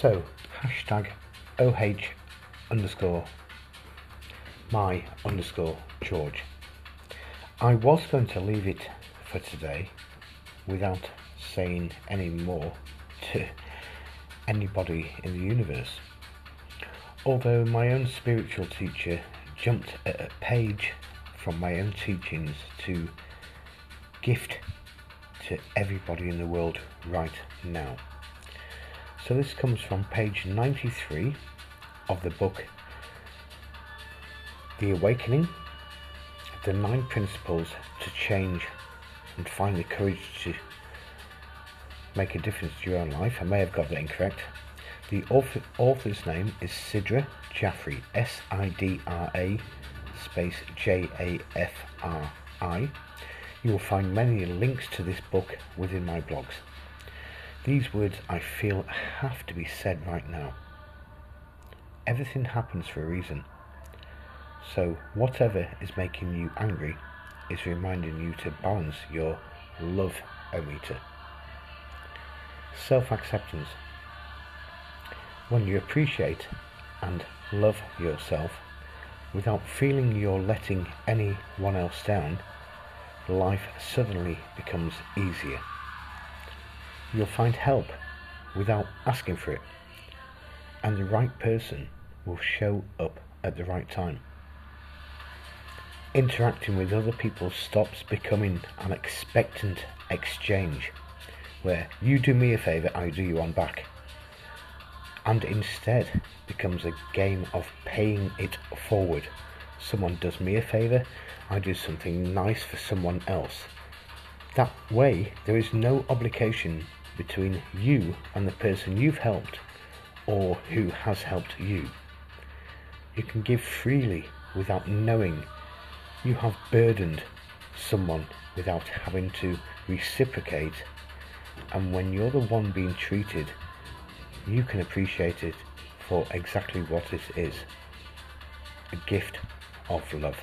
So, hashtag OH underscore my underscore George. I was going to leave it for today without saying any more to anybody in the universe. Although my own spiritual teacher jumped at a page from my own teachings to gift to everybody in the world right now. So this comes from page 93 of the book The Awakening, the nine principles to change and find the courage to make a difference to your own life. I may have got that incorrect. The author, author's name is Sidra Jafri, S-I-D-R-A space J-A-F-R-I. You will find many links to this book within my blogs. These words I feel have to be said right now. Everything happens for a reason. So whatever is making you angry is reminding you to balance your love o meter. Self-acceptance. When you appreciate and love yourself without feeling you're letting anyone else down, life suddenly becomes easier. You'll find help without asking for it, and the right person will show up at the right time. Interacting with other people stops becoming an expectant exchange where you do me a favour, I do you one back, and instead becomes a game of paying it forward. Someone does me a favour, I do something nice for someone else. That way, there is no obligation between you and the person you've helped or who has helped you. You can give freely without knowing you have burdened someone without having to reciprocate. And when you're the one being treated, you can appreciate it for exactly what it is a gift of love.